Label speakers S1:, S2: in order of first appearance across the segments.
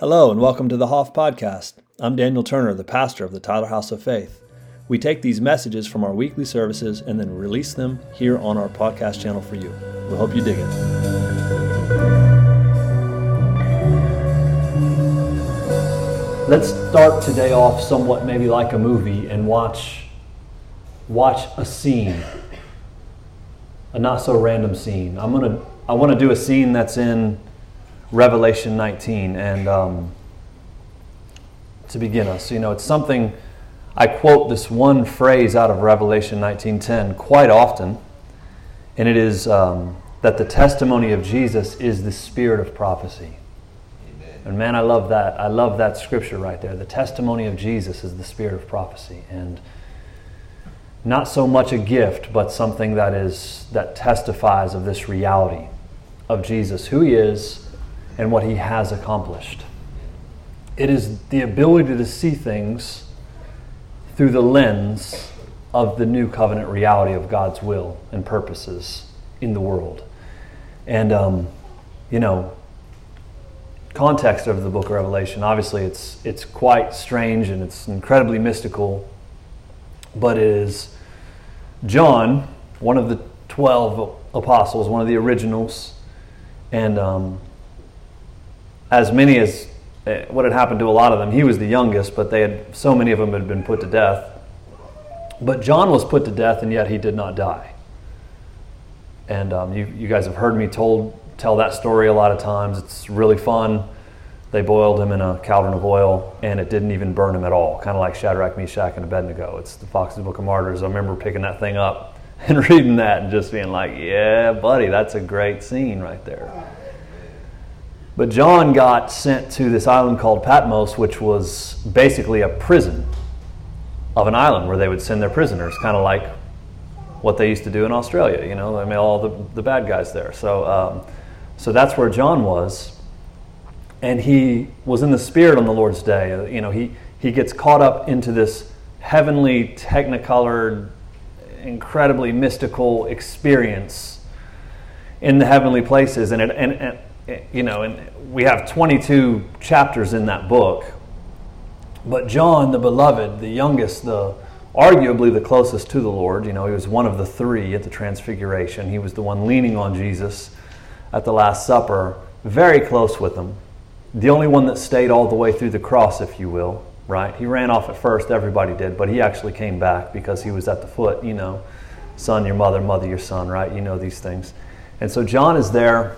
S1: Hello, and welcome to the Hoff Podcast. I'm Daniel Turner, the pastor of the Tyler House of Faith. We take these messages from our weekly services and then release them here on our podcast channel for you. We hope you dig it. Let's start today off somewhat maybe like a movie and watch watch a scene. A not so random scene. I'm going to I want to do a scene that's in Revelation 19 and um, to begin us, you know, it's something I quote this one phrase out of Revelation 19:10 quite often, and it is um, that the testimony of Jesus is the spirit of prophecy. Amen. And man, I love that. I love that scripture right there. The testimony of Jesus is the spirit of prophecy, and not so much a gift, but something that is that testifies of this reality of Jesus, who He is, and what He has accomplished. It is the ability to see things through the lens of the new covenant reality of God's will and purposes in the world. And, um, you know, context of the book of Revelation, obviously it's, it's quite strange and it's incredibly mystical, but it is John, one of the 12 apostles, one of the originals, and um, as many as uh, what had happened to a lot of them. He was the youngest, but they had so many of them had been put to death. But John was put to death, and yet he did not die. And um, you, you guys have heard me told tell that story a lot of times. It's really fun. They boiled him in a cauldron of oil, and it didn't even burn him at all. Kind of like Shadrach, Meshach, and Abednego. It's the Foxe's Book of Martyrs. I remember picking that thing up and reading that and just being like, "Yeah, buddy, that's a great scene right there." But John got sent to this island called Patmos, which was basically a prison of an island where they would send their prisoners, kind of like what they used to do in Australia. You know, I mean, all the, the bad guys there. So, um, so that's where John was. And he was in the Spirit on the Lord's day. Uh, you know, he, he gets caught up into this heavenly, technicolored, incredibly mystical experience in the heavenly places. And, it, and, and you know, and we have 22 chapters in that book. But John, the beloved, the youngest, the arguably the closest to the Lord, you know, he was one of the three at the Transfiguration. He was the one leaning on Jesus at the Last Supper, very close with him. The only one that stayed all the way through the cross, if you will, right? He ran off at first, everybody did, but he actually came back because he was at the foot, you know, son, your mother, mother, your son, right? You know these things. And so John is there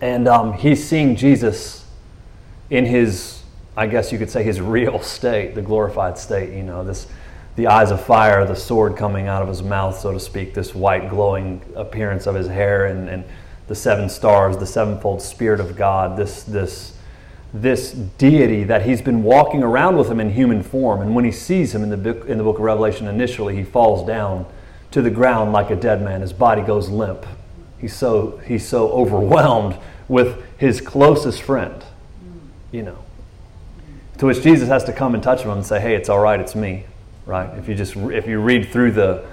S1: and um, he's seeing Jesus in his, I guess you could say, his real state, the glorified state. You know, this, the eyes of fire, the sword coming out of his mouth, so to speak, this white glowing appearance of his hair, and, and the seven stars, the sevenfold Spirit of God, this, this, this deity that he's been walking around with him in human form. And when he sees him in the, book, in the book of Revelation initially, he falls down to the ground like a dead man. His body goes limp. He's so, he's so overwhelmed with his closest friend, you know. To which Jesus has to come and touch him and say, "Hey, it's all right, it's me." Right? If you just if you read through the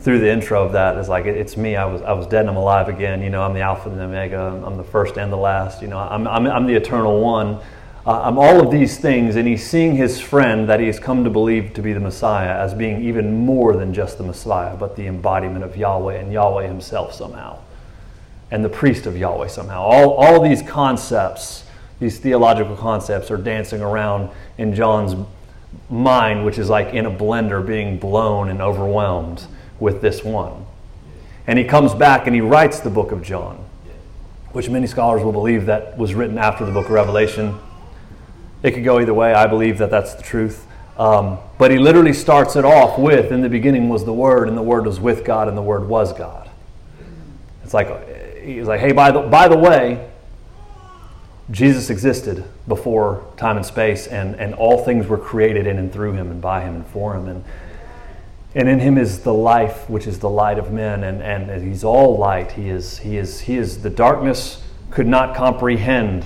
S1: through the intro of that, it's like it's me. I was I was dead and I'm alive again. You know, I'm the Alpha and the Omega. I'm the first and the last. You know, I'm I'm, I'm the eternal one. Uh, I'm all of these things, and he's seeing his friend that he has come to believe to be the Messiah as being even more than just the Messiah, but the embodiment of Yahweh and Yahweh himself somehow and the priest of Yahweh somehow. All, all these concepts, these theological concepts, are dancing around in John's mind, which is like in a blender being blown and overwhelmed with this one. And he comes back and he writes the book of John, which many scholars will believe that was written after the book of Revelation. It could go either way. I believe that that's the truth. Um, but he literally starts it off with, in the beginning was the Word, and the Word was with God, and the Word was God. It's like he's like, hey, by the, by the way, Jesus existed before time and space, and, and all things were created in and through him and by him and for him. And, and in him is the life, which is the light of men, and, and he's all light. He is, he is, he is the darkness could not comprehend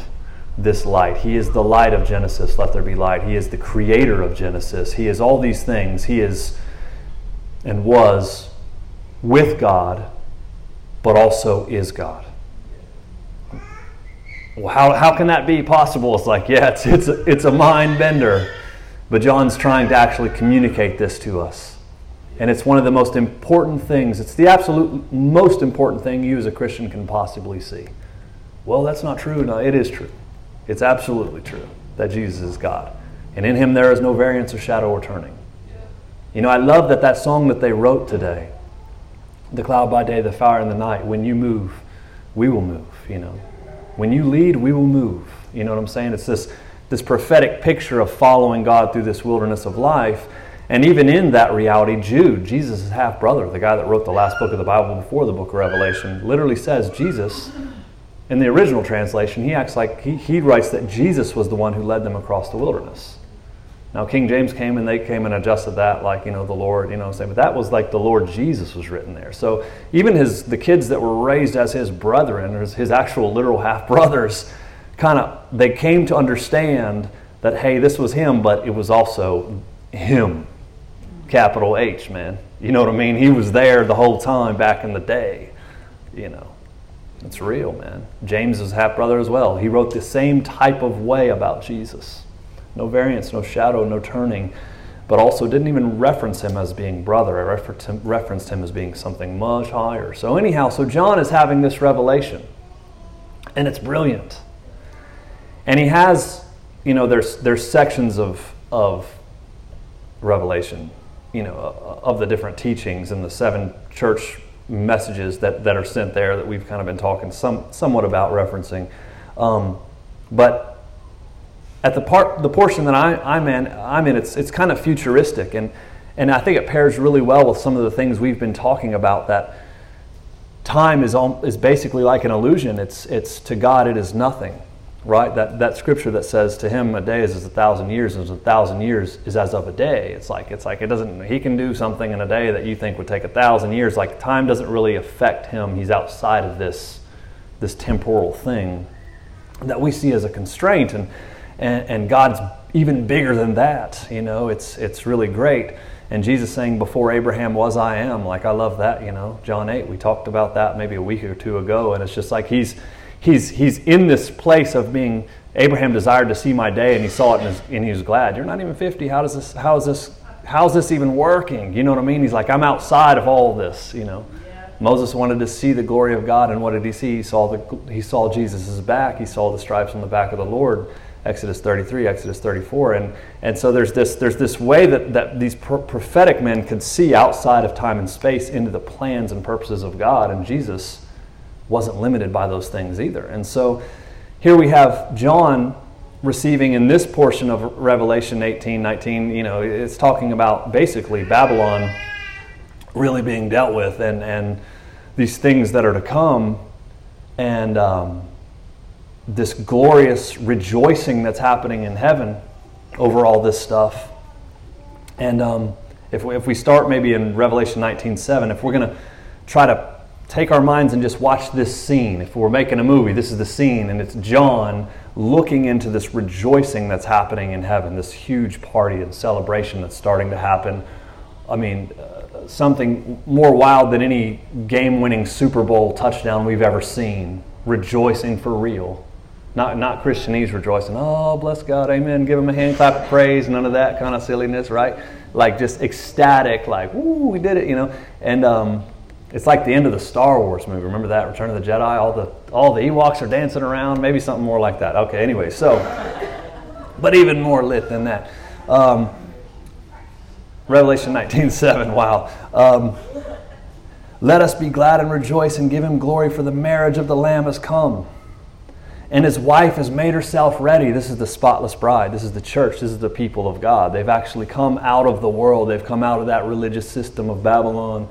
S1: this light. He is the light of Genesis, let there be light. He is the creator of Genesis. He is all these things. He is and was with God but also is God. well, how, how can that be possible? It's like, yeah, it's, it's, a, it's a mind bender. But John's trying to actually communicate this to us. And it's one of the most important things. It's the absolute most important thing you as a Christian can possibly see. Well, that's not true. No, it is true. It's absolutely true that Jesus is God. And in him there is no variance or shadow or turning. You know, I love that that song that they wrote today, the cloud by day, the fire in the night, when you move, we will move, you know. When you lead, we will move. You know what I'm saying? It's this, this prophetic picture of following God through this wilderness of life. And even in that reality, Jude, Jesus' half brother, the guy that wrote the last book of the Bible before the book of Revelation, literally says Jesus, in the original translation, he acts like he, he writes that Jesus was the one who led them across the wilderness. Now, King James came and they came and adjusted that, like, you know, the Lord, you know what I'm saying? But that was like the Lord Jesus was written there. So even his, the kids that were raised as his brethren, or his, actual literal half brothers, kind of, they came to understand that, hey, this was him, but it was also him. Capital H, man. You know what I mean? He was there the whole time back in the day, you know. It's real, man. James half brother as well. He wrote the same type of way about Jesus no variance, no shadow, no turning, but also didn't even reference him as being brother. I referenced him as being something much higher. So, anyhow, so John is having this revelation, and it's brilliant. And he has, you know, there's, there's sections of, of revelation, you know, of the different teachings and the seven church messages that, that are sent there that we've kind of been talking some, somewhat about referencing. Um, but at the part the portion that I, am in, I'm in, it's it's kind of futuristic, and and I think it pairs really well with some of the things we've been talking about. That time is all, is basically like an illusion. It's it's to God it is nothing, right? That that scripture that says to him a day is as a thousand years, as a thousand years is as of a day. It's like it's like it doesn't. He can do something in a day that you think would take a thousand years. Like time doesn't really affect him. He's outside of this this temporal thing that we see as a constraint and and, and God's even bigger than that. You know, it's it's really great. And Jesus saying, "Before Abraham was, I am." Like I love that. You know, John eight. We talked about that maybe a week or two ago, and it's just like he's he's he's in this place of being. Abraham desired to see my day, and he saw it, and, and he was glad. You're not even fifty. How does this? How is this? How's this even working? You know what I mean? He's like, I'm outside of all this. You know. Moses wanted to see the glory of God, and what did he see? He saw the he saw Jesus' back. He saw the stripes on the back of the Lord. Exodus 33, Exodus 34. And, and so there's this, there's this way that, that these pro- prophetic men could see outside of time and space into the plans and purposes of God. And Jesus wasn't limited by those things either. And so here we have John receiving in this portion of Revelation 18, 19, you know, it's talking about basically Babylon really being dealt with and, and these things that are to come. And, um, this glorious rejoicing that's happening in heaven over all this stuff. And um, if, we, if we start maybe in Revelation 19:7, if we're going to try to take our minds and just watch this scene, if we're making a movie, this is the scene, and it's John looking into this rejoicing that's happening in heaven, this huge party and celebration that's starting to happen. I mean, uh, something more wild than any game winning Super Bowl touchdown we've ever seen, rejoicing for real. Not, not Christianese rejoicing, oh, bless God, amen, give him a hand clap of praise, none of that kind of silliness, right? Like just ecstatic, like, woo, we did it, you know? And um, it's like the end of the Star Wars movie. Remember that, Return of the Jedi? All the, all the Ewoks are dancing around, maybe something more like that. Okay, anyway, so, but even more lit than that. Um, Revelation 19.7, wow. Um, Let us be glad and rejoice and give him glory, for the marriage of the Lamb has come and his wife has made herself ready. This is the spotless bride. This is the church. This is the people of God. They've actually come out of the world. They've come out of that religious system of Babylon.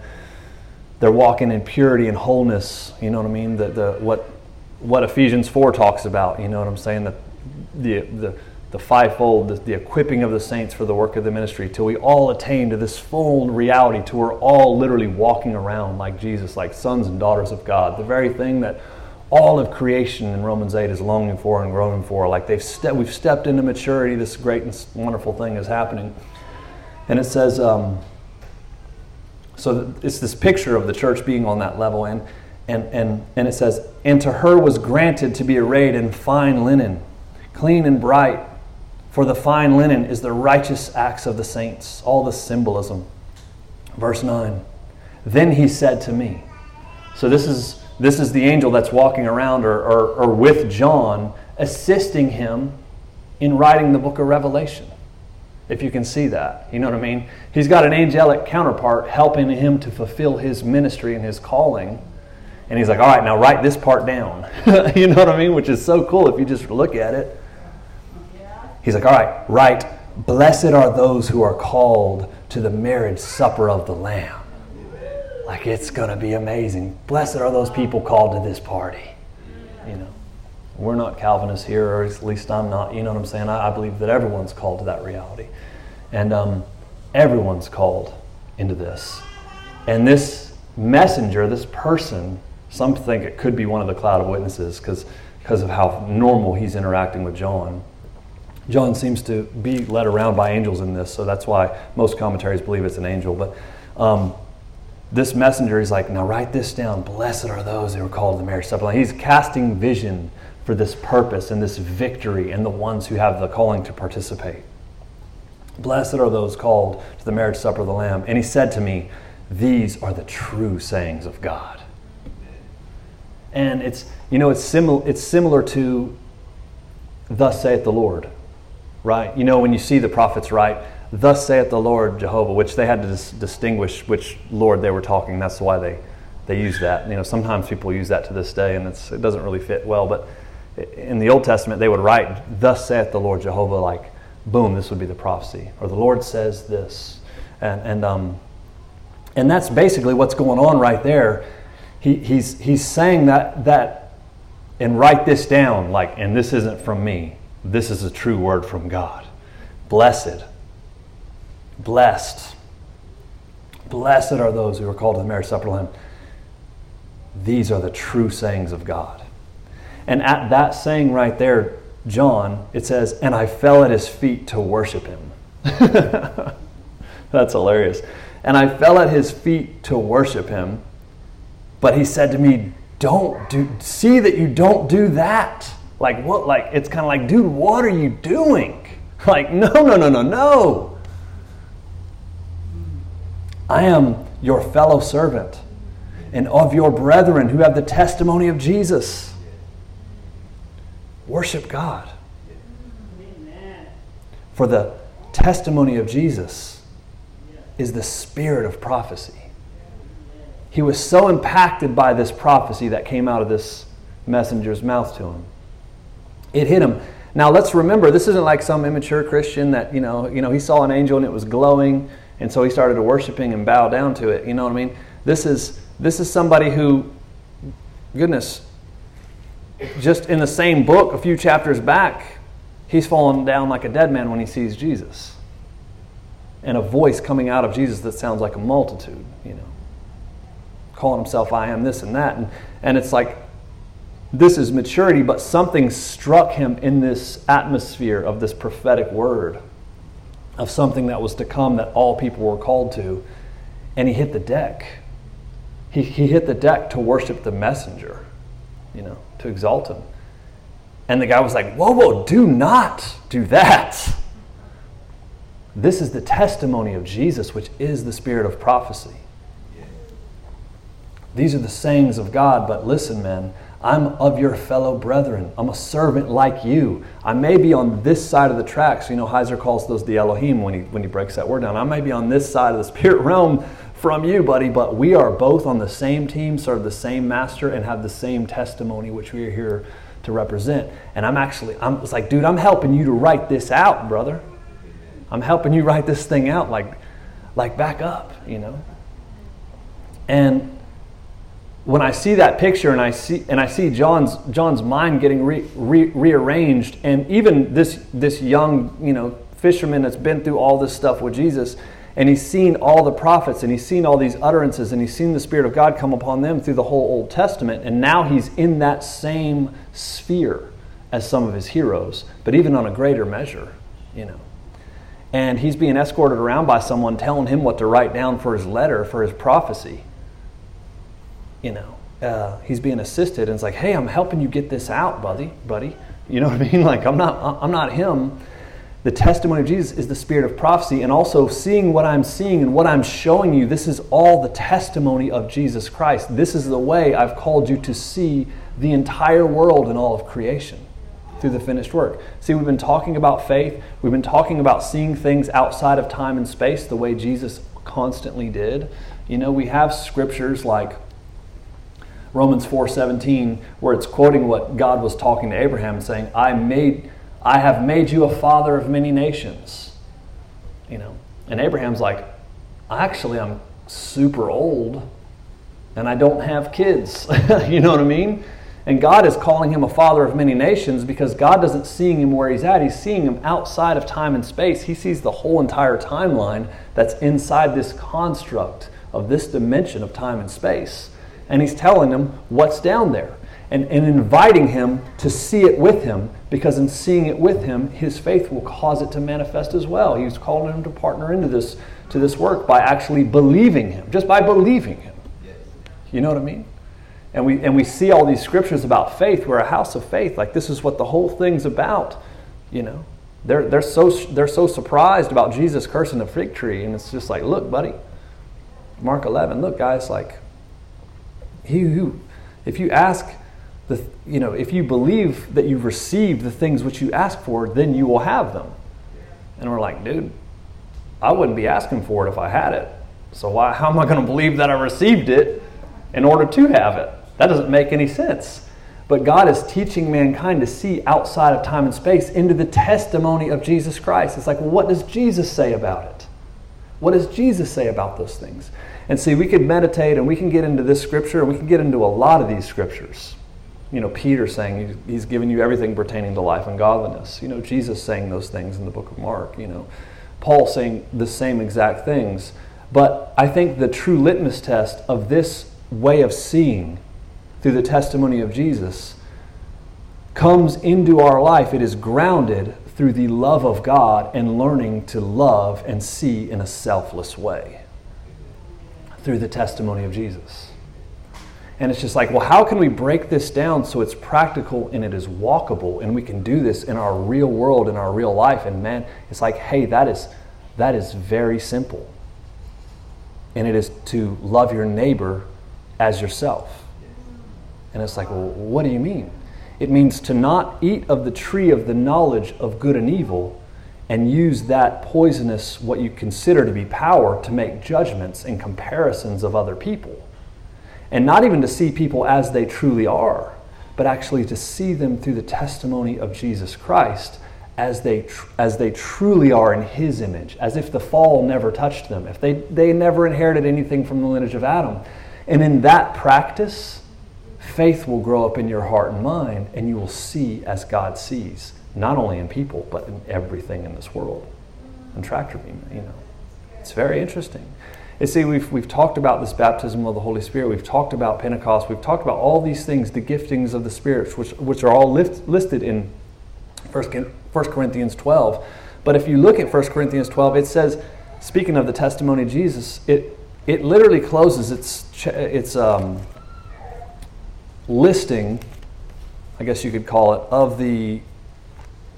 S1: They're walking in purity and wholeness. You know what I mean? The, the, what, what Ephesians 4 talks about. You know what I'm saying? The, the, the, the fivefold, the, the equipping of the saints for the work of the ministry, till we all attain to this full reality, till we're all literally walking around like Jesus, like sons and daughters of God. The very thing that all of creation in Romans 8 is longing for and groaning for. Like they've ste- we've stepped into maturity, this great and wonderful thing is happening. And it says, um, so it's this picture of the church being on that level. And, And, and, and it says, And to her was granted to be arrayed in fine linen, clean and bright. For the fine linen is the righteous acts of the saints. All the symbolism. Verse 9. Then he said to me, So this is, this is the angel that's walking around or, or, or with John, assisting him in writing the book of Revelation if you can see that. You know what I mean? He's got an angelic counterpart helping him to fulfill his ministry and his calling. And he's like, all right, now write this part down. you know what I mean? Which is so cool if you just look at it. He's like, all right, write, blessed are those who are called to the marriage supper of the Lamb. Like, it's going to be amazing. Blessed are those people called to this party. You know, we're not Calvinists here, or at least I'm not. You know what I'm saying? I, I believe that everyone's called to that reality. And um, everyone's called into this. And this messenger, this person, some think it could be one of the cloud of witnesses because of how normal he's interacting with John. John seems to be led around by angels in this, so that's why most commentaries believe it's an angel. But um, this messenger is like, now write this down. Blessed are those who are called to the marriage supper. He's casting vision for this purpose and this victory and the ones who have the calling to participate. Blessed are those called to the marriage supper of the Lamb. And he said to me, These are the true sayings of God. And it's, you know, it's, simil- it's similar to, Thus saith the Lord, right? You know, when you see the prophets write, Thus saith the Lord Jehovah, which they had to dis- distinguish which Lord they were talking. That's why they, they use that. You know, sometimes people use that to this day, and it doesn't really fit well. But in the Old Testament, they would write, Thus saith the Lord Jehovah, like, boom, this would be the prophecy. Or the Lord says this. And, and, um, and that's basically what's going on right there. He, he's, he's saying that, that, and write this down, like, and this isn't from me. This is a true word from God. Blessed. Blessed. Blessed are those who are called to the marriage supper Lamb. These are the true sayings of God. And at that saying right there, John, it says, and I fell at his feet to worship him. That's hilarious. And I fell at his feet to worship him. But he said to me, Don't do, see that you don't do that. Like, what? Like, it's kind of like, dude, what are you doing? Like, no, no, no, no, no. I am your fellow servant and of your brethren who have the testimony of Jesus. Worship God. For the testimony of Jesus is the spirit of prophecy. He was so impacted by this prophecy that came out of this messenger's mouth to him. It hit him. Now let's remember, this isn't like some immature Christian that, you know, you know, he saw an angel and it was glowing, and so he started to worshiping and bow down to it. You know what I mean? This is this is somebody who, goodness, just in the same book, a few chapters back, he's fallen down like a dead man when he sees Jesus. And a voice coming out of Jesus that sounds like a multitude, you know, calling himself, I am this and that. And, and it's like, this is maturity, but something struck him in this atmosphere of this prophetic word, of something that was to come that all people were called to. And he hit the deck. He, he hit the deck to worship the messenger, you know to exalt him. And the guy was like, Whoa, whoa, do not do that. This is the testimony of Jesus, which is the spirit of prophecy. These are the sayings of God, but listen, man, I'm of your fellow brethren. I'm a servant like you. I may be on this side of the tracks. You know, Heiser calls those the Elohim when he, when he breaks that word down. I may be on this side of the spirit realm, from you, buddy, but we are both on the same team, serve the same master, and have the same testimony, which we are here to represent. And I'm actually, I'm it's like, dude, I'm helping you to write this out, brother. I'm helping you write this thing out, like, like back up, you know. And when I see that picture and I see and I see John's John's mind getting re, re, rearranged, and even this this young you know fisherman that's been through all this stuff with Jesus and he's seen all the prophets and he's seen all these utterances and he's seen the Spirit of God come upon them through the whole Old Testament. And now he's in that same sphere as some of his heroes, but even on a greater measure, you know. And he's being escorted around by someone telling him what to write down for his letter, for his prophecy, you know. uh, he's being assisted, and it's like, hey, I'm helping you get this out, buddy, buddy. You know what I mean? Like I'm not, I'm not him. The testimony of Jesus is the spirit of prophecy, and also seeing what I'm seeing and what I'm showing you. This is all the testimony of Jesus Christ. This is the way I've called you to see the entire world and all of creation through the finished work. See, we've been talking about faith. We've been talking about seeing things outside of time and space the way Jesus constantly did. You know, we have scriptures like Romans 4:17 where it's quoting what God was talking to Abraham saying, "I made I have made you a father of many nations." You know, and Abraham's like, "Actually, I'm super old and I don't have kids." you know what I mean? And God is calling him a father of many nations because God doesn't see him where he's at. He's seeing him outside of time and space. He sees the whole entire timeline that's inside this construct of this dimension of time and space. And he's telling him what's down there and, and inviting him to see it with him because in seeing it with him, his faith will cause it to manifest as well. He's calling him to partner into this, to this work by actually believing him, just by believing him. You know what I mean? And we, and we see all these scriptures about faith. We're a house of faith. Like, this is what the whole thing's about. You know, they're, they're, so, they're so surprised about Jesus cursing the fig tree. And it's just like, look, buddy, Mark 11, look, guys, like, he who, if you ask, the, you know, if you believe that you've received the things which you ask for, then you will have them. And we're like, dude, I wouldn't be asking for it if I had it. So why, how am I going to believe that I received it in order to have it? That doesn't make any sense. But God is teaching mankind to see outside of time and space into the testimony of Jesus Christ. It's like, well, what does Jesus say about it? What does Jesus say about those things? And see, we can meditate and we can get into this scripture and we can get into a lot of these scriptures. You know, Peter saying he's given you everything pertaining to life and godliness. You know, Jesus saying those things in the book of Mark. You know, Paul saying the same exact things. But I think the true litmus test of this way of seeing through the testimony of Jesus comes into our life. It is grounded through the love of God and learning to love and see in a selfless way through the testimony of Jesus. And it's just like, well, how can we break this down so it's practical and it is walkable and we can do this in our real world, in our real life? And man, it's like, hey, that is that is very simple. And it is to love your neighbor as yourself. And it's like, well, what do you mean? It means to not eat of the tree of the knowledge of good and evil and use that poisonous, what you consider to be power, to make judgments and comparisons of other people. And not even to see people as they truly are, but actually to see them through the testimony of Jesus Christ as they, tr- as they truly are in His image, as if the fall never touched them, if they, they never inherited anything from the lineage of Adam. And in that practice, faith will grow up in your heart and mind, and you will see as God sees, not only in people, but in everything in this world. And tractor beam, you know. It's very interesting. You see, we've, we've talked about this baptism of the Holy Spirit. We've talked about Pentecost. We've talked about all these things, the giftings of the Spirit, which, which are all listed in 1 Corinthians 12. But if you look at 1 Corinthians 12, it says, speaking of the testimony of Jesus, it, it literally closes its, its um, listing, I guess you could call it, of the,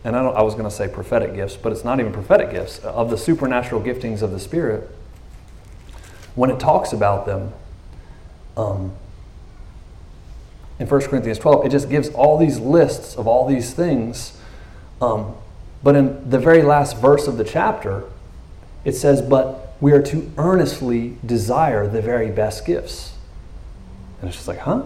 S1: and I, I was going to say prophetic gifts, but it's not even prophetic gifts, of the supernatural giftings of the Spirit. When it talks about them, um, in 1 Corinthians 12, it just gives all these lists of all these things. Um, but in the very last verse of the chapter, it says, But we are to earnestly desire the very best gifts. And it's just like, huh?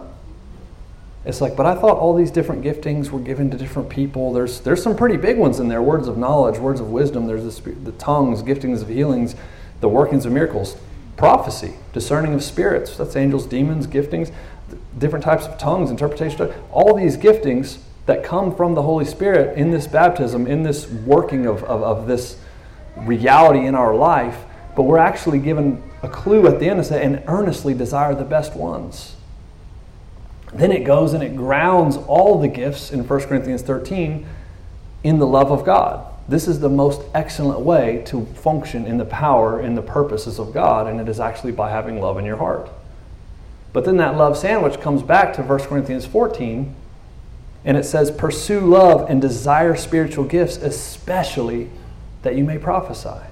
S1: It's like, but I thought all these different giftings were given to different people. There's there's some pretty big ones in there: words of knowledge, words of wisdom. There's the, the tongues, giftings of healings, the workings of miracles, prophecy, discerning of spirits. That's angels, demons, giftings, different types of tongues, interpretation. All these giftings that come from the Holy Spirit in this baptism, in this working of, of, of this reality in our life. But we're actually given a clue at the end to say, and earnestly desire the best ones. Then it goes and it grounds all the gifts in 1 Corinthians 13 in the love of God. This is the most excellent way to function in the power and the purposes of God, and it is actually by having love in your heart. But then that love sandwich comes back to 1 Corinthians 14, and it says, Pursue love and desire spiritual gifts, especially that you may prophesy.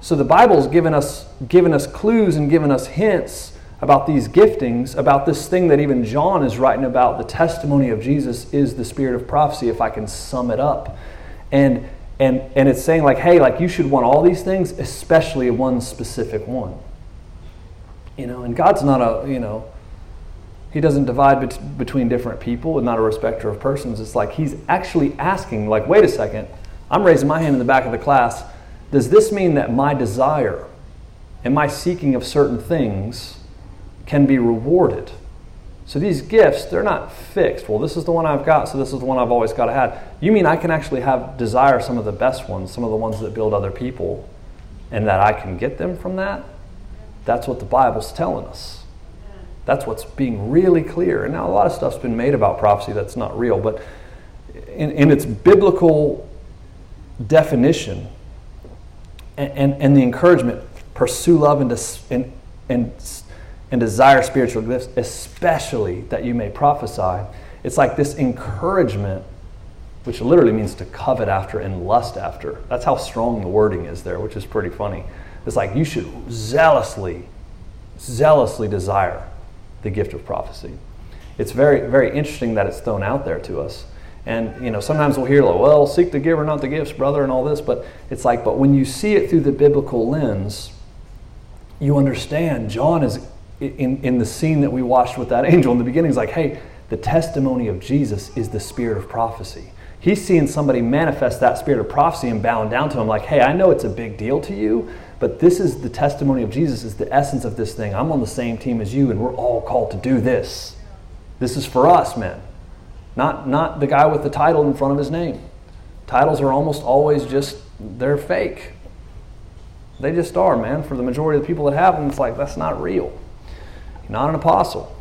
S1: So the Bible's given us, given us clues and given us hints about these giftings, about this thing that even John is writing about. The testimony of Jesus is the spirit of prophecy, if I can sum it up. And and and it's saying like, hey, like you should want all these things, especially one specific one. You know, and God's not a, you know, he doesn't divide bet- between different people and not a respecter of persons. It's like he's actually asking, like, wait a second, I'm raising my hand in the back of the class. Does this mean that my desire and my seeking of certain things can be rewarded? So these gifts, they're not fixed. Well, this is the one I've got, so this is the one I've always got to have. You mean I can actually have desire some of the best ones, some of the ones that build other people, and that I can get them from that? That's what the Bible's telling us. That's what's being really clear. And now a lot of stuff's been made about prophecy that's not real, but in, in its biblical definition and, and, and, the encouragement, pursue love and, and, and, and desire spiritual gifts, especially that you may prophesy. It's like this encouragement, which literally means to covet after and lust after. That's how strong the wording is there, which is pretty funny. It's like you should zealously, zealously desire the gift of prophecy. It's very, very interesting that it's thrown out there to us. And you know, sometimes we'll hear like, "Well, seek the giver, not the gifts, brother," and all this. But it's like, but when you see it through the biblical lens, you understand. John is in in the scene that we watched with that angel in the beginning. He's like, "Hey, the testimony of Jesus is the spirit of prophecy." He's seeing somebody manifest that spirit of prophecy and bowing down to him, like, "Hey, I know it's a big deal to you, but this is the testimony of Jesus, is the essence of this thing. I'm on the same team as you, and we're all called to do this. This is for us, men. Not, not the guy with the title in front of his name. Titles are almost always just, they're fake. They just are, man. For the majority of the people that have them, it's like, that's not real. You're not an apostle.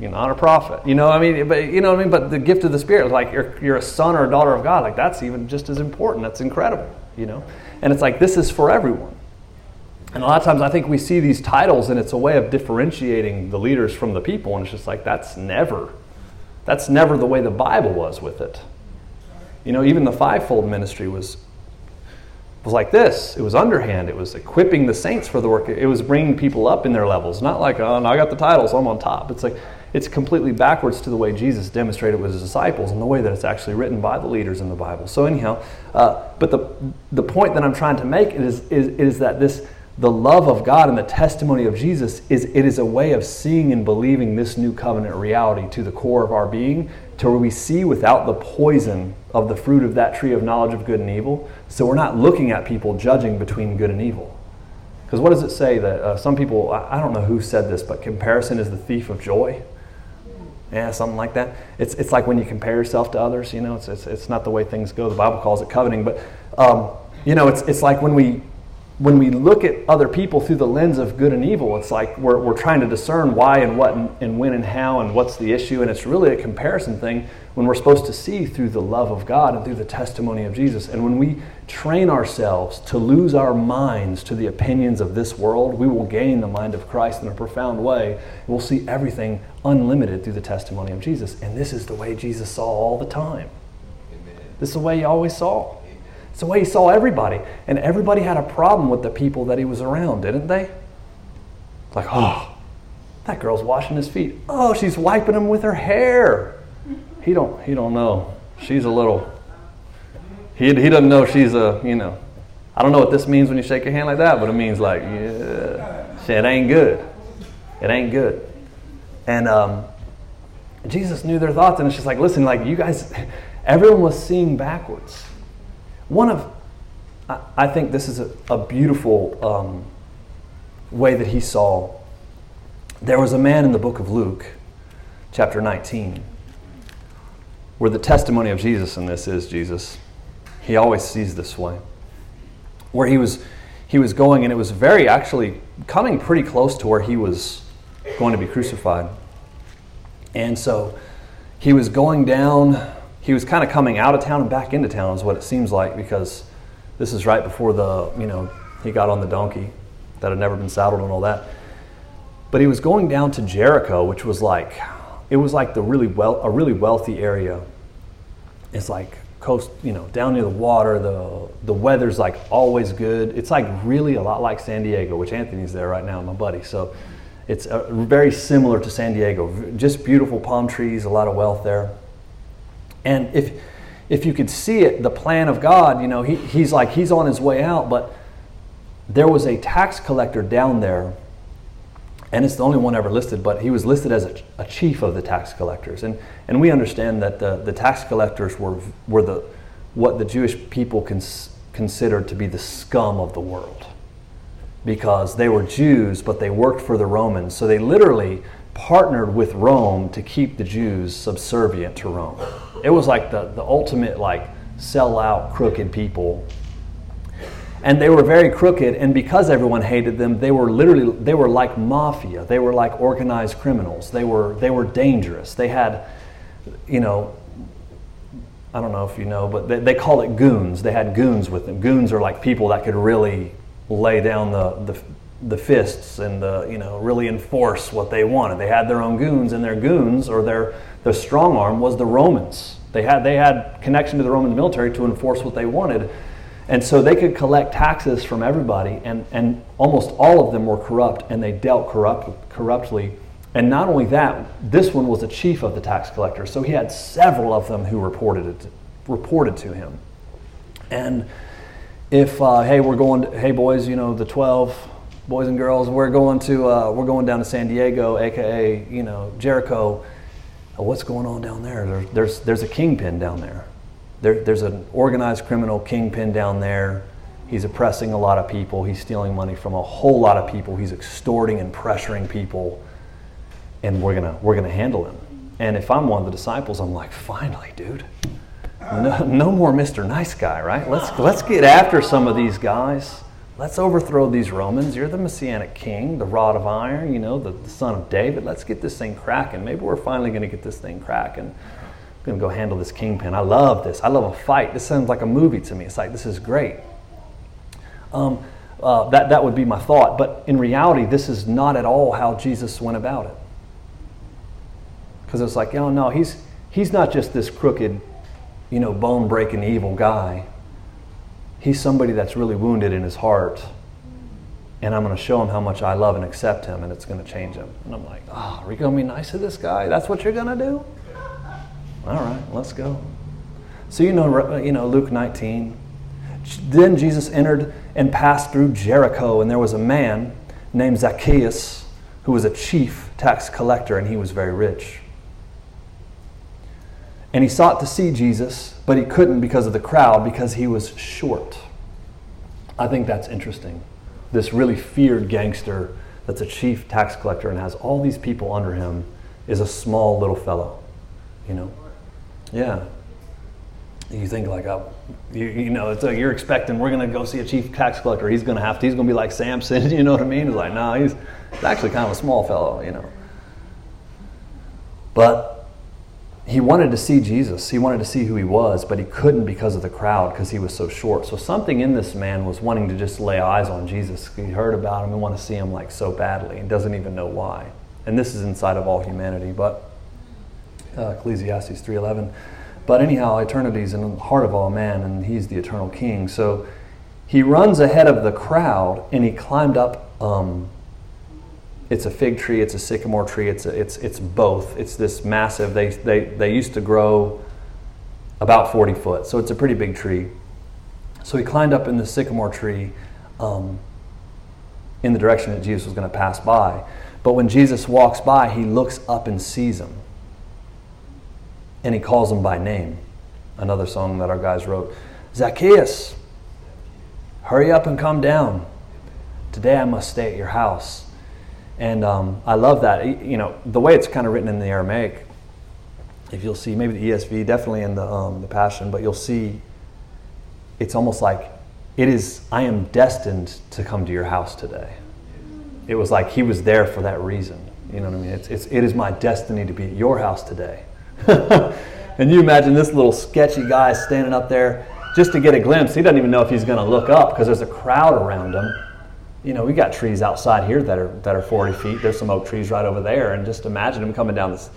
S1: You're not a prophet. You know, I mean, but you know what I mean? But the gift of the Spirit, like you're, you're a son or a daughter of God, like that's even just as important. That's incredible, you know? And it's like, this is for everyone. And a lot of times I think we see these titles and it's a way of differentiating the leaders from the people. And it's just like, that's never, that's never the way the Bible was with it. You know, even the fivefold ministry was, was like this. It was underhand. It was equipping the saints for the work. It was bringing people up in their levels. Not like, oh, I got the title, so I'm on top. It's like, it's completely backwards to the way Jesus demonstrated with his disciples and the way that it's actually written by the leaders in the Bible. So anyhow, uh, but the, the point that I'm trying to make is, is, is that this, the love of God and the testimony of Jesus is it is a way of seeing and believing this new covenant reality to the core of our being to where we see without the poison of the fruit of that tree of knowledge of good and evil. So we're not looking at people judging between good and evil. Because what does it say that uh, some people I, don't know who said this but comparison is the thief of joy? Yeah something like that. It's, it's like when you compare yourself to others you know it's, it's, it's not the way things go. The bible calls it coveting but um, you know it's, it's like when we when we look at other people through the lens of good and evil, it's like we're, we're trying to discern why and what and, and, when and how and what's the issue. And it's really a comparison thing when we're supposed to see through the love of God and through the testimony of Jesus. And when we train ourselves to lose our minds to the opinions of this world, we will gain the mind of Christ in a profound way. We'll see everything unlimited through the testimony of Jesus. And this is the way Jesus saw all the time. Amen. This is the way he always saw. It's the way he saw everybody. And everybody had a problem with the people that he was around, didn't they? Like, oh, that girl's washing his feet. Oh, she's wiping him with her hair. He don't he don't know. She's a little he, he doesn't know she's a, you know. I don't know what this means when you shake your hand like that, but it means like, yeah, it ain't good. It ain't good. And um, Jesus knew their thoughts, and it's just like, listen, like you guys, everyone was seeing backwards. One of, I think this is a, a beautiful um, way that he saw. There was a man in the book of Luke, chapter 19, where the testimony of Jesus in this is Jesus. He always sees this way. Where he was, he was going, and it was very actually coming pretty close to where he was going to be crucified. And so he was going down he was kind of coming out of town and back into town is what it seems like because this is right before the you know he got on the donkey that had never been saddled and all that But he was going down to Jericho, which was like, it was like the really well, a really wealthy area. It's like coast, you know, down near the water. The the weather's like always good. It's like really a lot like San Diego, which Anthony's there right now, my buddy. So it's uh, very similar to San Diego. Just beautiful palm trees, a lot of wealth there. And if if you could see it, the plan of God, you know, he, he's like he's on his way out, but there was a tax collector down there and it's the only one ever listed, but he was listed as a, a, chief of the tax collectors. And, and we understand that the, the tax collectors were, were the, what the Jewish people cons, considered to be the scum of the world because they were Jews, but they worked for the Romans. So they literally partnered with Rome to keep the Jews subservient to Rome. It was like the, the ultimate, like, sell out, crooked people. And they were very crooked and because everyone hated them they were literally they were like mafia. They were like organized criminals. They were they were dangerous. They had you know i don't know if you know but they, they call it goons. They had goons with them. Goons are like people that could really lay down the, the the fists and the you know really enforce what they wanted they had their own goons and their goons or their their strong arm was the romans they had they had connection to the roman military to enforce what they wanted and so they could collect taxes from everybody, and, and almost all of them were corrupt, and they dealt corrupt, corruptly. And not only that, this one was a chief of the tax collectors, so he had several of them who reported it, reported to him. And if uh, hey, we're going, to, hey boys, you know the twelve boys and girls, we're going to uh, we're going down to San Diego, aka you know Jericho. what's going on down there? There's there's, there's a kingpin down there there, there's an organized criminal kingpin down there. He's oppressing a lot of people. He's stealing money from a whole lot of people. He's extorting and pressuring people. And we're gonna we're gonna handle him. And if I'm one of the disciples, I'm like, finally, dude. No, no more Mr. Nice Guy, right? Let's, let's get after some of these guys. Let's overthrow these Romans. You're the Messianic king, the rod of iron, you know, the, the son of David. Let's get this thing cracking. Maybe we're finally going to get this thing cracking I'm going to go handle this kingpin. I love this. I love a fight. This sounds like a movie to me. It's like, this is great. Um, uh, that, that would be my thought. But in reality, this is not at all how Jesus went about it. Because it's like, oh, no, he's, he's not just this crooked, you know, bone breaking evil guy. He's somebody that's really wounded in his heart. And I'm going to show him how much I love and accept him, and it's going to change him. And I'm like, oh, are you going to be nice to this guy? That's what you're going to do? All right, let's go. So you know, you know Luke 19. Then Jesus entered and passed through Jericho, and there was a man named Zacchaeus who was a chief tax collector, and he was very rich. And he sought to see Jesus, but he couldn't because of the crowd, because he was short. I think that's interesting. This really feared gangster that's a chief tax collector and has all these people under him is a small little fellow, you know. Yeah. You think like, oh, you, you know, it's like you're expecting we're going to go see a chief tax collector. He's going to have to, he's going to be like Samson. You know what I mean? He's like, no, he's, he's actually kind of a small fellow, you know. But he wanted to see Jesus. He wanted to see who he was, but he couldn't because of the crowd because he was so short. So something in this man was wanting to just lay eyes on Jesus. He heard about him and want to see him like so badly and doesn't even know why. And this is inside of all humanity. But uh, Ecclesiastes 3.11. But anyhow, eternity is in the heart of all man, and he's the eternal king. So he runs ahead of the crowd, and he climbed up. Um, it's a fig tree, it's a sycamore tree, it's, a, it's, it's both. It's this massive, they, they, they used to grow about 40 foot, so it's a pretty big tree. So he climbed up in the sycamore tree um, in the direction that Jesus was going to pass by. But when Jesus walks by, he looks up and sees him and he calls him by name. Another song that our guys wrote Zacchaeus, hurry up and come down. Today I must stay at your house. And um, I love that. You know, the way it's kind of written in the Aramaic, if you'll see, maybe the ESV, definitely in the, um, the Passion, but you'll see it's almost like it is, I am destined to come to your house today. It was like he was there for that reason. You know what I mean? It's, it's, it is my destiny to be at your house today. and you imagine this little sketchy guy standing up there just to get a glimpse. He doesn't even know if he's going to look up because there's a crowd around him. You know, we got trees outside here that are that are 40 feet. There's some oak trees right over there, and just imagine him coming down this,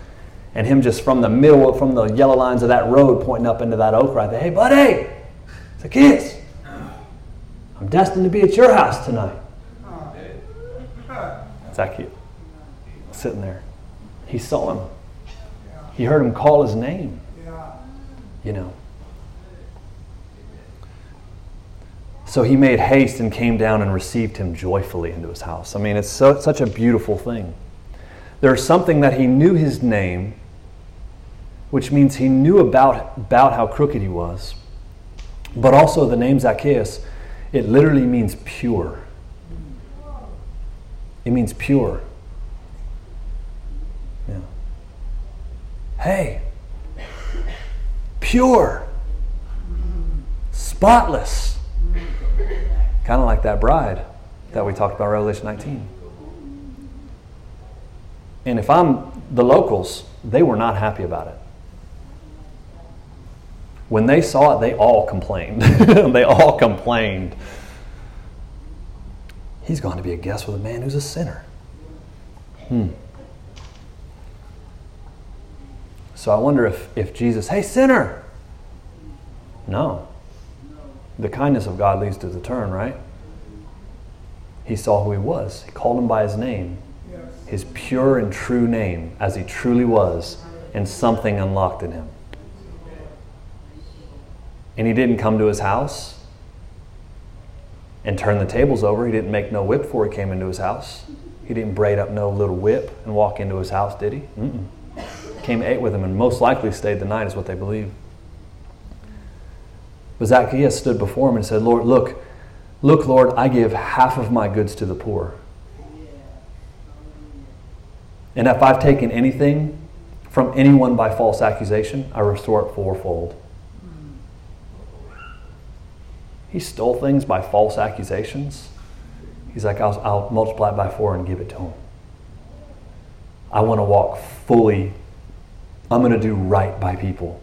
S1: and him just from the middle, from the yellow lines of that road, pointing up into that oak right there. Hey, buddy, Zacchaeus. I'm destined to be at your house tonight. Zacchaeus, sitting there, he saw him. He heard him call his name. You know. So he made haste and came down and received him joyfully into his house. I mean, it's so, such a beautiful thing. There's something that he knew his name, which means he knew about, about how crooked he was. But also, the name Zacchaeus, it literally means pure. It means pure. Yeah. Hey, pure, spotless Kind of like that bride that we talked about Revelation 19. And if I'm the locals, they were not happy about it. When they saw it, they all complained. they all complained. He's going to be a guest with a man who's a sinner. Hmm. So I wonder if, if Jesus, hey, sinner! No. The kindness of God leads to the turn, right? He saw who he was. He called him by his name, his pure and true name, as he truly was, and something unlocked in him. And he didn't come to his house and turn the tables over. He didn't make no whip before he came into his house. He didn't braid up no little whip and walk into his house, did he? Mm-mm. Came, ate with him, and most likely stayed the night, is what they believe. But Zacchaeus stood before him and said, Lord, look, look, Lord, I give half of my goods to the poor. And if I've taken anything from anyone by false accusation, I restore it fourfold. He stole things by false accusations. He's like, I'll, I'll multiply it by four and give it to him. I want to walk fully. I'm going to do right by people.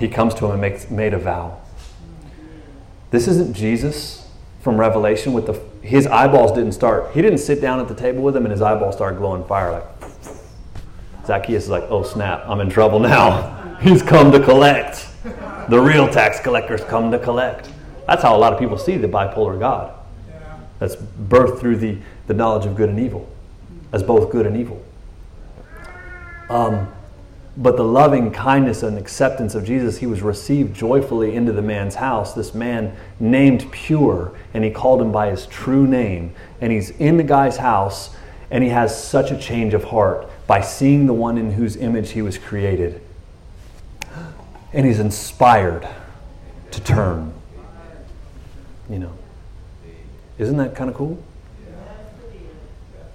S1: He comes to him and makes, made a vow. This isn't Jesus from Revelation with the his eyeballs didn't start. He didn't sit down at the table with him and his eyeballs started glowing fire like Zacchaeus is like, "Oh snap, I'm in trouble now. He's come to collect. The real tax collectors come to collect." That's how a lot of people see the bipolar God. That's birthed through the, the knowledge of good and evil, as both good and evil. Um, but the loving kindness and acceptance of Jesus, he was received joyfully into the man's house. This man named Pure, and he called him by his true name. And he's in the guy's house, and he has such a change of heart by seeing the one in whose image he was created. And he's inspired to turn. You know. Isn't that kind of cool?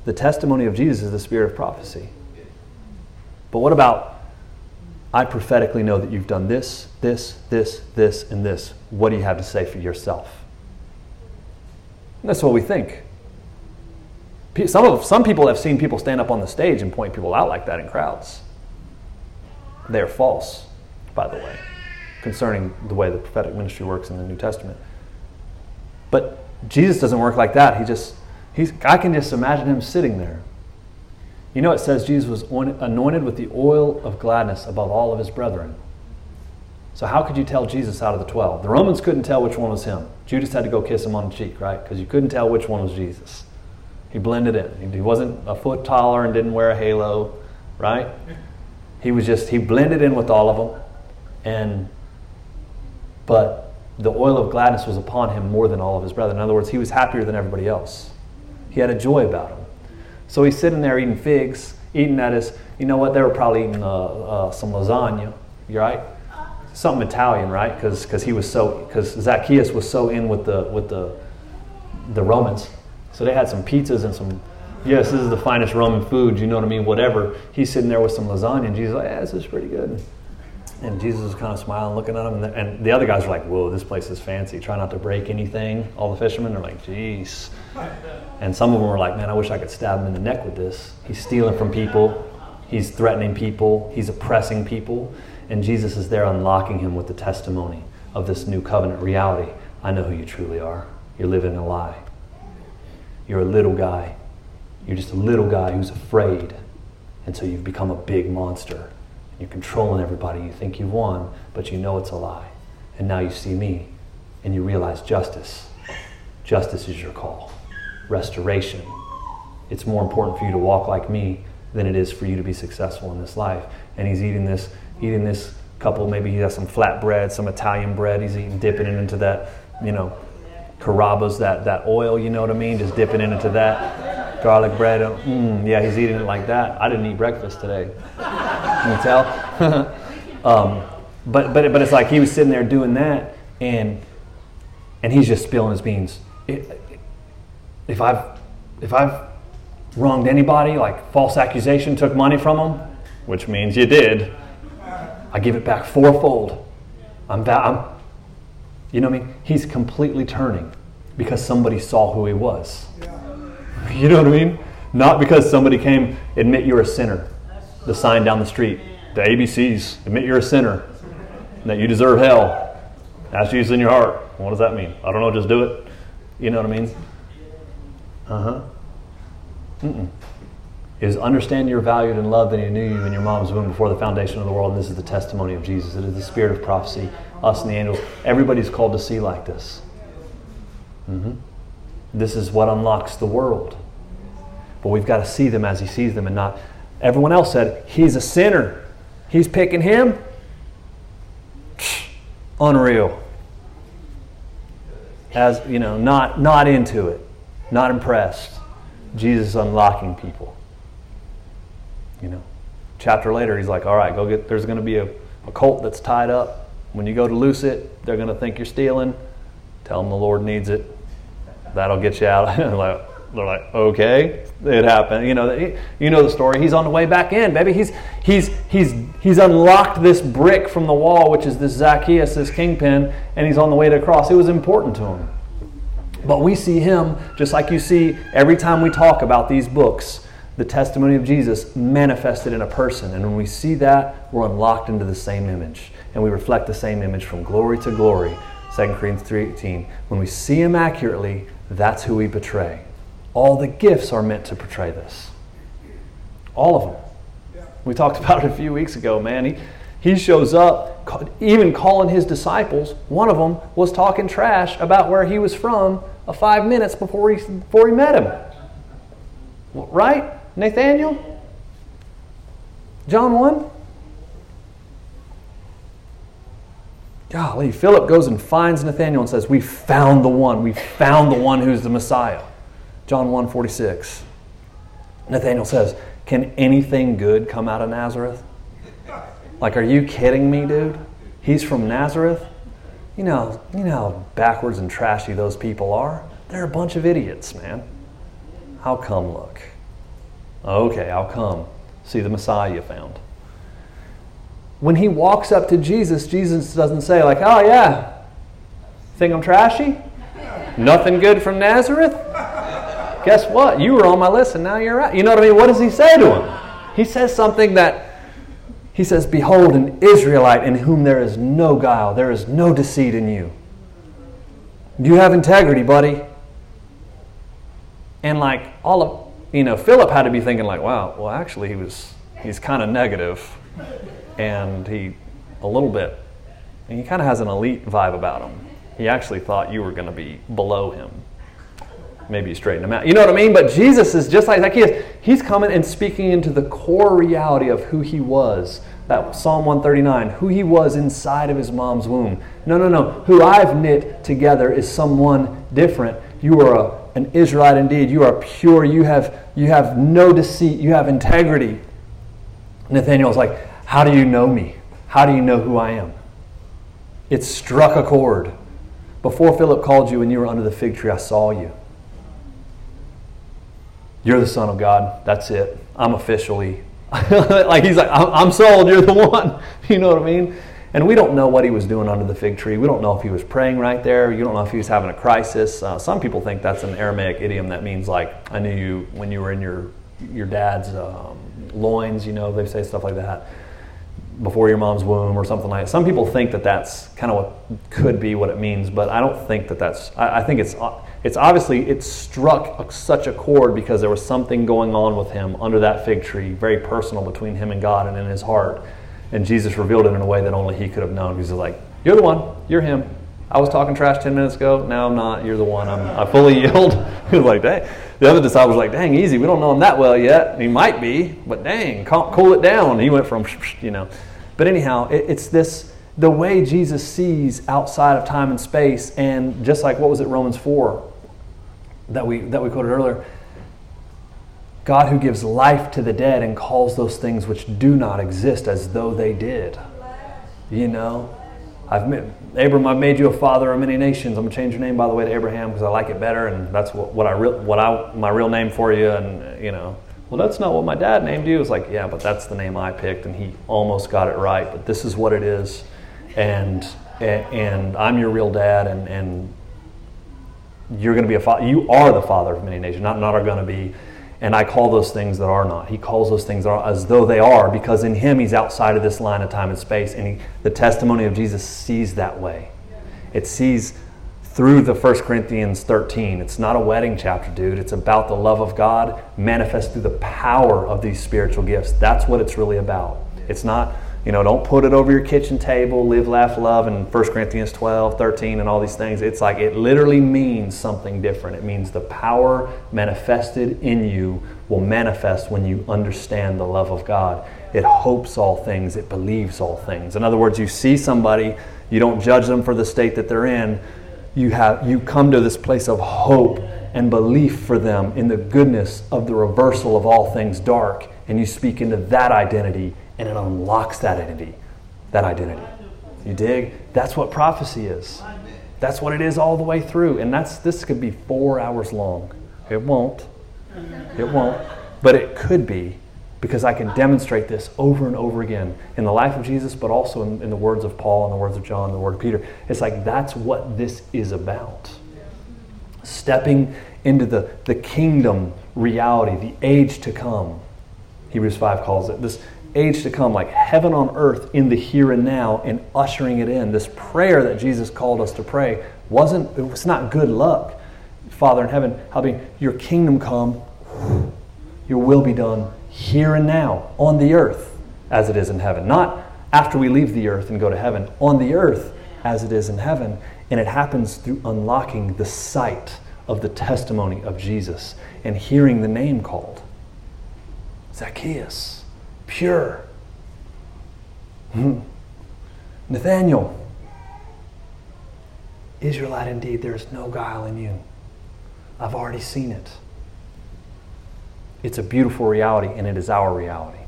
S1: The testimony of Jesus is the spirit of prophecy. But what about I prophetically know that you've done this, this, this, this, and this. What do you have to say for yourself? And that's what we think. Some, of, some people have seen people stand up on the stage and point people out like that in crowds. They're false, by the way, concerning the way the prophetic ministry works in the New Testament. But Jesus doesn't work like that. He just, he's, I can just imagine him sitting there you know, it says Jesus was anointed with the oil of gladness above all of his brethren. So, how could you tell Jesus out of the 12? The Romans couldn't tell which one was him. Judas had to go kiss him on the cheek, right? Because you couldn't tell which one was Jesus. He blended in. He wasn't a foot taller and didn't wear a halo, right? He was just, he blended in with all of them. And, but the oil of gladness was upon him more than all of his brethren. In other words, he was happier than everybody else. He had a joy about him. So he's sitting there eating figs, eating at his, you know what, they were probably eating uh, uh, some lasagna, right? Something Italian, right? Because he was so, because Zacchaeus was so in with the, with the, the Romans. So they had some pizzas and some, yes, this is the finest Roman food, you know what I mean, whatever. He's sitting there with some lasagna, and Jesus like, yeah, this is pretty good. And Jesus is kind of smiling, looking at him. And the, and the, other guys are like, whoa, this place is fancy. Try not to break anything. All the fishermen are like, "Jeez." And some of them were like, man, I wish I could stab him in the neck with this. He's stealing from people, he's threatening people, he's oppressing people. And Jesus is there unlocking him with the testimony of this new covenant reality. I know who you truly are. You're living a lie. You're a little guy. You're just a little guy who's afraid. And so you've become a big monster. You're controlling everybody. You think you've won, but you know it's a lie. And now you see me and you realize justice. Justice is your call. Restoration. It's more important for you to walk like me than it is for you to be successful in this life. And he's eating this, eating this couple, maybe he has some flat bread, some Italian bread. He's eating, dipping it into that, you know, Carrabba's, that, that oil, you know what I mean? Just dipping it into that. Garlic bread. Mm, yeah, he's eating it like that. I didn't eat breakfast today. Can you tell? um, but, but, but it's like he was sitting there doing that, and, and he's just spilling his beans. If I've, if I've wronged anybody, like false accusation, took money from them, which means you did, I give it back fourfold. I'm, that I'm you know what I mean? He's completely turning because somebody saw who he was. You know what I mean? Not because somebody came, admit you're a sinner. The sign down the street, the ABCs, admit you're a sinner, and that you deserve hell. Ask Jesus in your heart. What does that mean? I don't know, just do it. You know what I mean? Uh huh. Mm-mm. Is understand you're valued and loved and He knew you in your mom's womb before the foundation of the world, and this is the testimony of Jesus. It is the spirit of prophecy, us and the angels. Everybody's called to see like this. Mm-hmm. This is what unlocks the world. But we've got to see them as He sees them and not. Everyone else said, He's a sinner. He's picking him. Unreal. As, you know, not, not into it, not impressed. Jesus unlocking people. You know, chapter later, he's like, all right, go get, there's going to be a, a colt that's tied up. When you go to loose it, they're going to think you're stealing. Tell them the Lord needs it. That'll get you out. they're like, okay, it happened. You know, you know the story. He's on the way back in, baby. He's he's he's he's unlocked this brick from the wall, which is this Zacchaeus, this kingpin, and he's on the way to cross. It was important to him. But we see him just like you see every time we talk about these books, the testimony of Jesus manifested in a person. And when we see that, we're unlocked into the same image. And we reflect the same image from glory to glory. 2 Corinthians 3:18. When we see him accurately, that's who we betray. All the gifts are meant to portray this. All of them. We talked about it a few weeks ago, man. He, he shows up, even calling his disciples. One of them was talking trash about where he was from a five minutes before he, before he met him. Right? Nathaniel? John 1? Golly, Philip goes and finds Nathaniel and says, We found the one. We found the one who's the Messiah. John 1 46. Nathaniel says, Can anything good come out of Nazareth? Like, are you kidding me, dude? He's from Nazareth? You know, you know how backwards and trashy those people are? They're a bunch of idiots, man. How come look? Okay, I'll come. See the Messiah you found. When he walks up to Jesus, Jesus doesn't say, like, oh yeah, think I'm trashy? Nothing good from Nazareth? Guess what? You were on my list and now you're out. You know what I mean? What does he say to him? He says something that he says, Behold, an Israelite in whom there is no guile, there is no deceit in you. You have integrity, buddy. And like all of, you know, Philip had to be thinking, like, wow, well, actually, he was, he's kind of negative, and he, a little bit, and he kind of has an elite vibe about him. He actually thought you were going to be below him maybe you straighten them out. You know what I mean? But Jesus is just like Zacchaeus. He's coming and speaking into the core reality of who he was. That Psalm 139, who he was inside of his mom's womb. No, no, no. Who I've knit together is someone different. You are a, an Israelite indeed. You are pure. You have, you have no deceit. You have integrity. Nathaniel's like, How do you know me? How do you know who I am? It struck a chord. Before Philip called you and you were under the fig tree, I saw you. You're the Son of God. That's it. I'm officially. like he's like, I'm sold. You're the one. You know what I mean? And we don't know what he was doing under the fig tree. We don't know if he was praying right there. You don't know if he was having a crisis. Uh, some people think that's an Aramaic idiom that means like, I knew you when you were in your your dad's um, loins. You know, they say stuff like that. before your mom's womb or something like that. Some people think that that's kind of what could be what it means, but I don't think that that's, I, I think it's, it's obviously, it struck such a chord because there was something going on with him under that fig tree, very personal between him and God and in his heart. And Jesus revealed it in a way that only he could have known. He's like, You're the one, you're him. I was talking trash 10 minutes ago. Now I'm not. You're the one. I'm, I fully yield. he was like, dang. The other disciples were like, dang, easy. We don't know him that well yet. He might be, but dang, cool it down. He went from, you know. But anyhow, it, it's this the way Jesus sees outside of time and space, and just like what was it, Romans 4 that we, that we quoted earlier. God who gives life to the dead and calls those things which do not exist as though they did. You know, I've made, Abram, I've made you a father of many nations. I'm gonna change your name, by the way, to Abraham because I like it better, and that's what, what I re, what I my real name for you. And you know, well, that's not what my dad named you. It's like, yeah, but that's the name I picked, and he almost got it right. But this is what it is, and and I'm your real dad, and and you're going to be a father. You are the father of many nations, not not are going to be. And I call those things that are not. He calls those things as though they are, because in Him He's outside of this line of time and space, and he, the testimony of Jesus sees that way. It sees through the 1 Corinthians 13. It's not a wedding chapter, dude. It's about the love of God manifest through the power of these spiritual gifts. That's what it's really about. It's not you know, don't put it over your kitchen table, live, laugh, love, and 1 Corinthians 12, 13, and all these things. It's like it literally means something different. It means the power manifested in you will manifest when you understand the love of God. It hopes all things, it believes all things. In other words, you see somebody, you don't judge them for the state that they're in. You have you come to this place of hope and belief for them in the goodness of the reversal of all things dark, and you speak into that identity and it unlocks that identity. That identity. You dig? That's what prophecy is. That's what it is all the way through. And that's this could be four hours long. It won't. It won't. But it could be because I can demonstrate this over and over again in the life of Jesus, but also in, in the words of Paul and the words of John and the word of Peter. It's like that's what this is about. Stepping into the, the kingdom reality, the age to come. Hebrews 5 calls it. This age to come, like heaven on earth in the here and now, and ushering it in. This prayer that Jesus called us to pray wasn't, it was not good luck. Father in heaven, helping your kingdom come, your will be done here and now on the earth as it is in heaven. Not after we leave the earth and go to heaven, on the earth as it is in heaven. And it happens through unlocking the sight of the testimony of Jesus and hearing the name called Zacchaeus pure. Hmm. Nathaniel, Israelite indeed, there is no guile in you. I've already seen it. It's a beautiful reality, and it is our reality.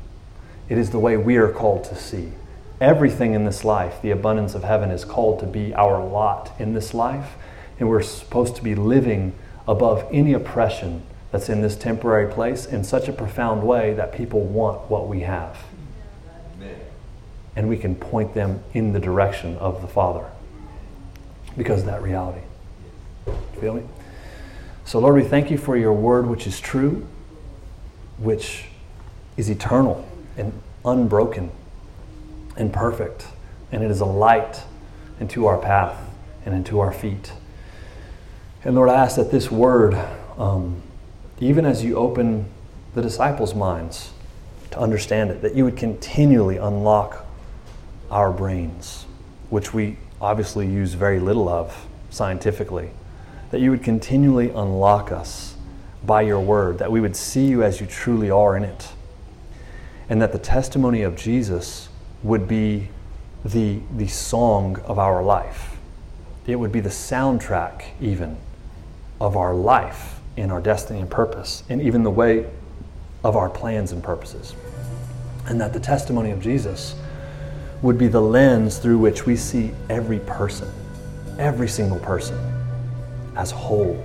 S1: It is the way we are called to see. Everything in this life, the abundance of heaven, is called to be our lot in this life, and we're supposed to be living above any oppression that's in this temporary place in such a profound way that people want what we have. And we can point them in the direction of the Father because of that reality. You feel me? So, Lord, we thank you for your word, which is true, which is eternal and unbroken and perfect. And it is a light into our path and into our feet. And Lord, I ask that this word um, even as you open the disciples' minds to understand it, that you would continually unlock our brains, which we obviously use very little of scientifically, that you would continually unlock us by your word, that we would see you as you truly are in it, and that the testimony of Jesus would be the, the song of our life. It would be the soundtrack, even, of our life in our destiny and purpose, and even the way of our plans and purposes. And that the testimony of Jesus would be the lens through which we see every person, every single person, as whole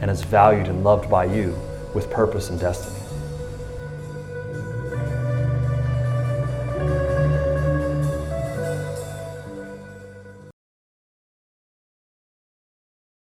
S1: and as valued and loved by you with purpose and destiny.